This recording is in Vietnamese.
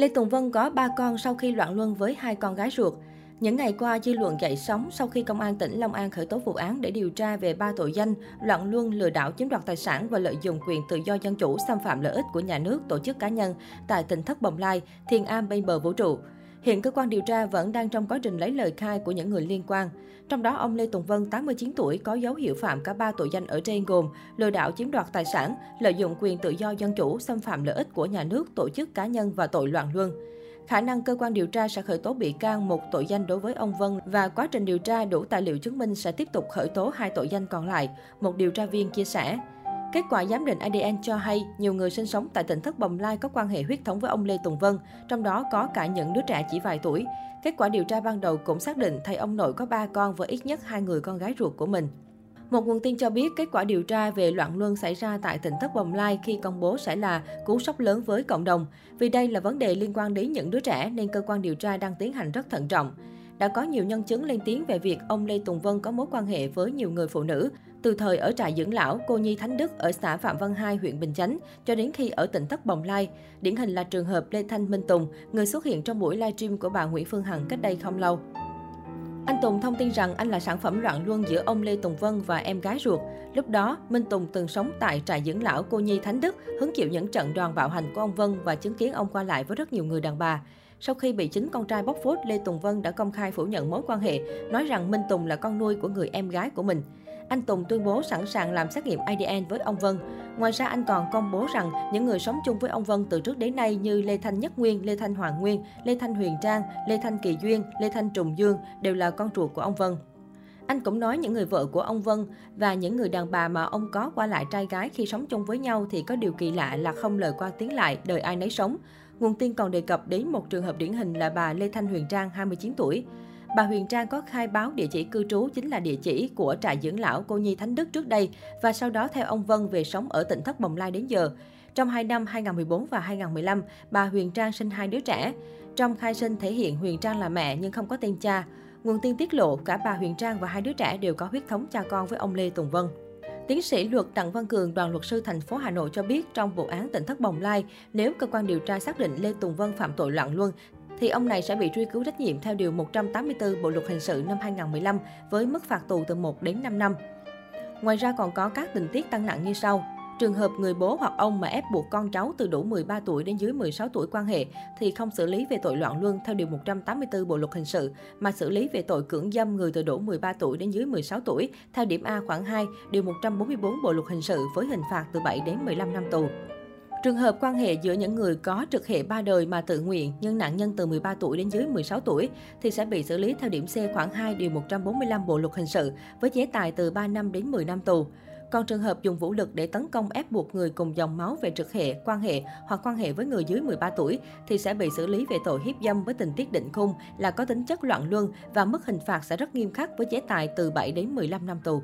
Lê Tùng Vân có ba con sau khi loạn luân với hai con gái ruột. Những ngày qua, dư luận dậy sóng sau khi Công an tỉnh Long An khởi tố vụ án để điều tra về ba tội danh loạn luân, lừa đảo chiếm đoạt tài sản và lợi dụng quyền tự do dân chủ xâm phạm lợi ích của nhà nước, tổ chức cá nhân tại tỉnh Thất Bồng Lai, Thiên Am bên bờ vũ trụ. Hiện cơ quan điều tra vẫn đang trong quá trình lấy lời khai của những người liên quan. Trong đó, ông Lê Tùng Vân, 89 tuổi, có dấu hiệu phạm cả ba tội danh ở trên gồm lừa đảo chiếm đoạt tài sản, lợi dụng quyền tự do dân chủ, xâm phạm lợi ích của nhà nước, tổ chức cá nhân và tội loạn luân. Khả năng cơ quan điều tra sẽ khởi tố bị can một tội danh đối với ông Vân và quá trình điều tra đủ tài liệu chứng minh sẽ tiếp tục khởi tố hai tội danh còn lại, một điều tra viên chia sẻ. Kết quả giám định ADN cho hay nhiều người sinh sống tại tỉnh Thất Bồng Lai có quan hệ huyết thống với ông Lê Tùng Vân, trong đó có cả những đứa trẻ chỉ vài tuổi. Kết quả điều tra ban đầu cũng xác định thầy ông nội có ba con với ít nhất hai người con gái ruột của mình. Một nguồn tin cho biết kết quả điều tra về loạn luân xảy ra tại tỉnh Thất Bồng Lai khi công bố sẽ là cú sốc lớn với cộng đồng. Vì đây là vấn đề liên quan đến những đứa trẻ nên cơ quan điều tra đang tiến hành rất thận trọng. Đã có nhiều nhân chứng lên tiếng về việc ông Lê Tùng Vân có mối quan hệ với nhiều người phụ nữ, từ thời ở trại dưỡng lão Cô Nhi Thánh Đức ở xã Phạm Văn Hai, huyện Bình Chánh, cho đến khi ở tỉnh Thất Bồng Lai. Điển hình là trường hợp Lê Thanh Minh Tùng, người xuất hiện trong buổi livestream của bà Nguyễn Phương Hằng cách đây không lâu. Anh Tùng thông tin rằng anh là sản phẩm loạn luân giữa ông Lê Tùng Vân và em gái ruột. Lúc đó, Minh Tùng từng sống tại trại dưỡng lão Cô Nhi Thánh Đức, hứng chịu những trận đòn bạo hành của ông Vân và chứng kiến ông qua lại với rất nhiều người đàn bà. Sau khi bị chính con trai bóc phốt, Lê Tùng Vân đã công khai phủ nhận mối quan hệ, nói rằng Minh Tùng là con nuôi của người em gái của mình. Anh Tùng tuyên bố sẵn sàng làm xét nghiệm ADN với ông Vân. Ngoài ra, anh còn công bố rằng những người sống chung với ông Vân từ trước đến nay như Lê Thanh Nhất Nguyên, Lê Thanh Hoàng Nguyên, Lê Thanh Huyền Trang, Lê Thanh Kỳ Duyên, Lê Thanh Trùng Dương đều là con ruột của ông Vân. Anh cũng nói những người vợ của ông Vân và những người đàn bà mà ông có qua lại trai gái khi sống chung với nhau thì có điều kỳ lạ là không lời qua tiếng lại, đời ai nấy sống. Nguồn tin còn đề cập đến một trường hợp điển hình là bà Lê Thanh Huyền Trang, 29 tuổi. Bà Huyền Trang có khai báo địa chỉ cư trú chính là địa chỉ của trại dưỡng lão cô Nhi Thánh Đức trước đây và sau đó theo ông Vân về sống ở tỉnh Thất Bồng Lai đến giờ. Trong hai năm 2014 và 2015, bà Huyền Trang sinh hai đứa trẻ. Trong khai sinh thể hiện Huyền Trang là mẹ nhưng không có tên cha. Nguồn tin tiết lộ cả bà Huyền Trang và hai đứa trẻ đều có huyết thống cha con với ông Lê Tùng Vân. Tiến sĩ luật Đặng Văn Cường, đoàn luật sư thành phố Hà Nội cho biết trong vụ án tỉnh Thất Bồng Lai, nếu cơ quan điều tra xác định Lê Tùng Vân phạm tội loạn luân, thì ông này sẽ bị truy cứu trách nhiệm theo Điều 184 Bộ Luật Hình sự năm 2015 với mức phạt tù từ 1 đến 5 năm. Ngoài ra còn có các tình tiết tăng nặng như sau. Trường hợp người bố hoặc ông mà ép buộc con cháu từ đủ 13 tuổi đến dưới 16 tuổi quan hệ thì không xử lý về tội loạn luân theo Điều 184 Bộ Luật Hình sự, mà xử lý về tội cưỡng dâm người từ đủ 13 tuổi đến dưới 16 tuổi theo điểm A khoảng 2, Điều 144 Bộ Luật Hình sự với hình phạt từ 7 đến 15 năm tù. Trường hợp quan hệ giữa những người có trực hệ ba đời mà tự nguyện nhưng nạn nhân từ 13 tuổi đến dưới 16 tuổi thì sẽ bị xử lý theo điểm C khoảng 2 điều 145 Bộ luật hình sự với chế tài từ 3 năm đến 10 năm tù. Còn trường hợp dùng vũ lực để tấn công ép buộc người cùng dòng máu về trực hệ, quan hệ hoặc quan hệ với người dưới 13 tuổi thì sẽ bị xử lý về tội hiếp dâm với tình tiết định khung là có tính chất loạn luân và mức hình phạt sẽ rất nghiêm khắc với chế tài từ 7 đến 15 năm tù.